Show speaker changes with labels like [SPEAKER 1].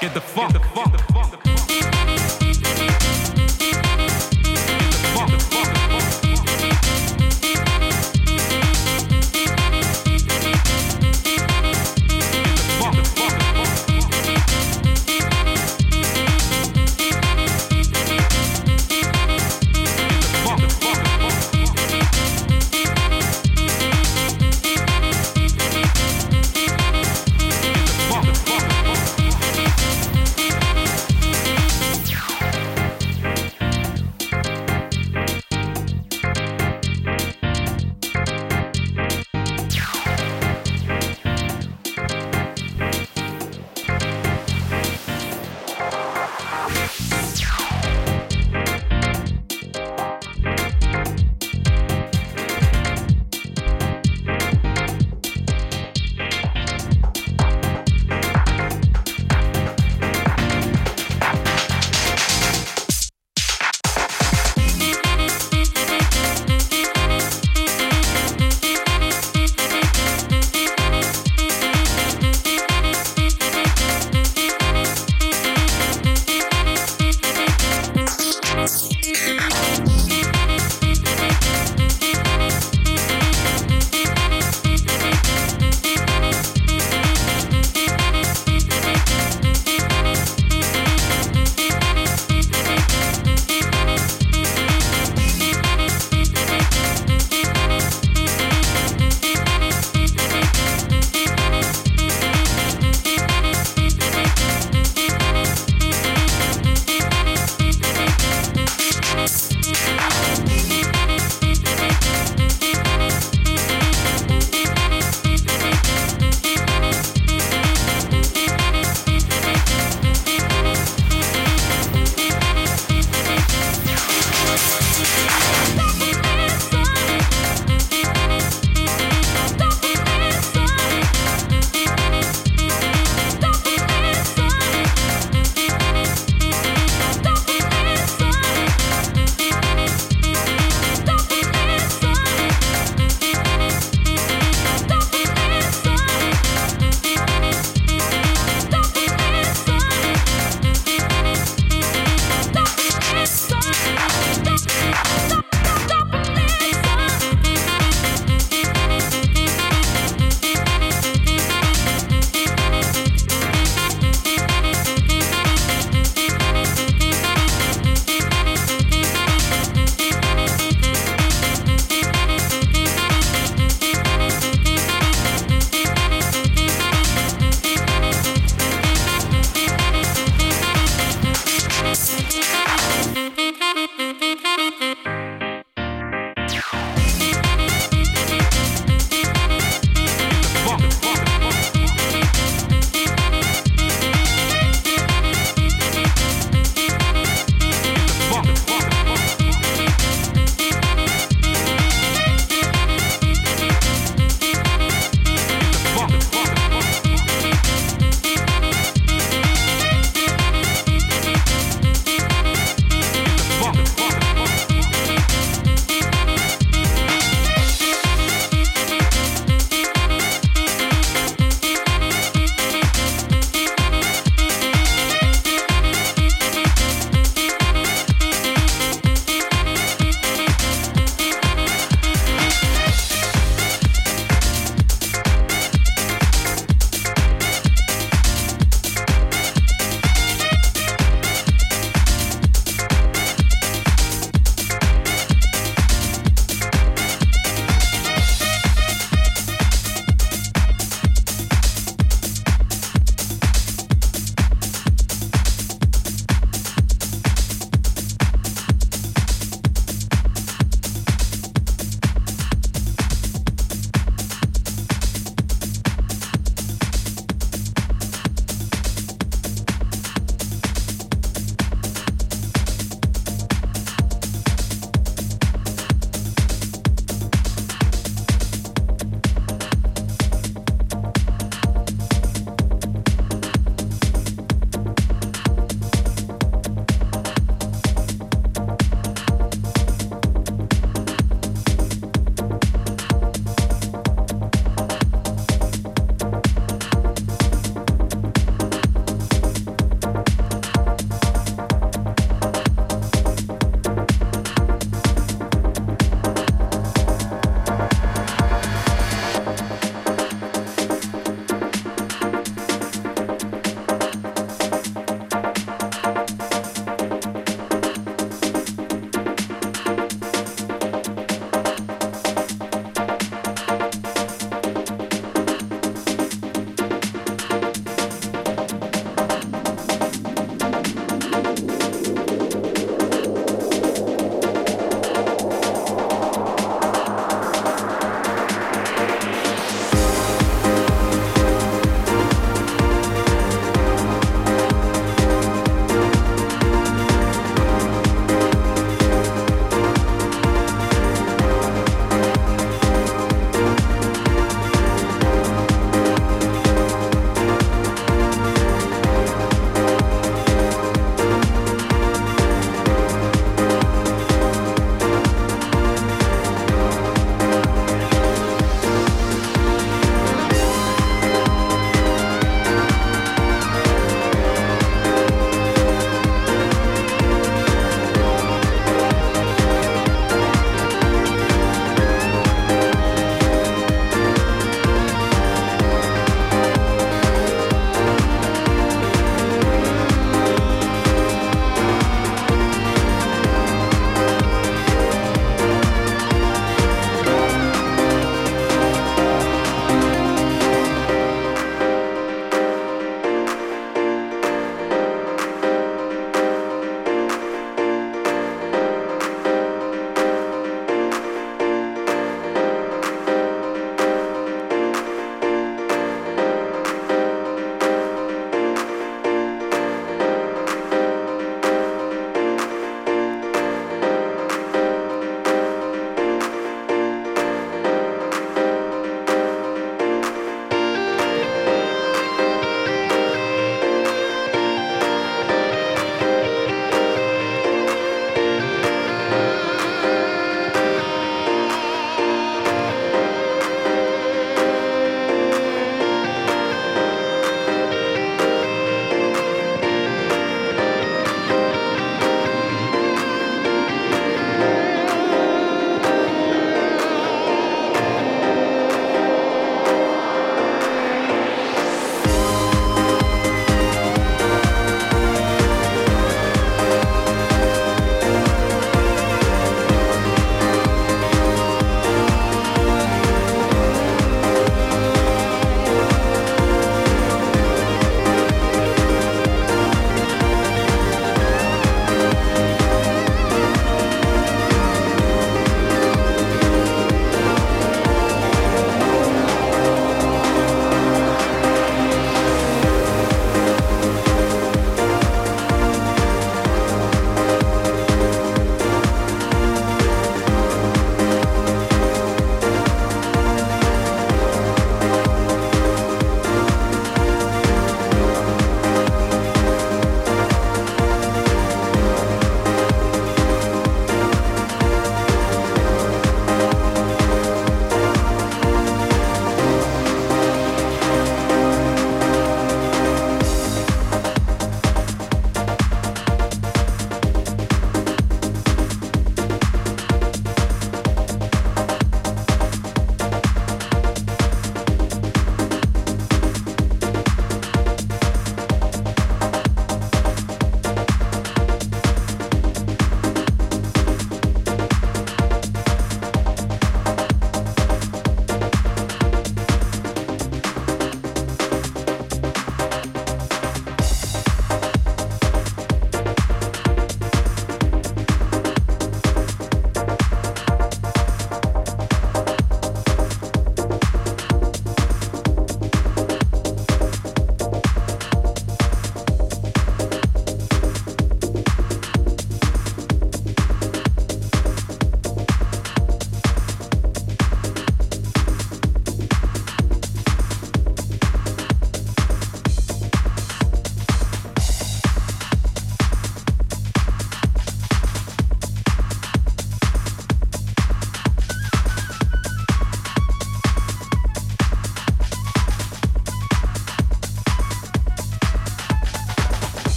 [SPEAKER 1] Get the fuck. Get the fuck. Get the fuck.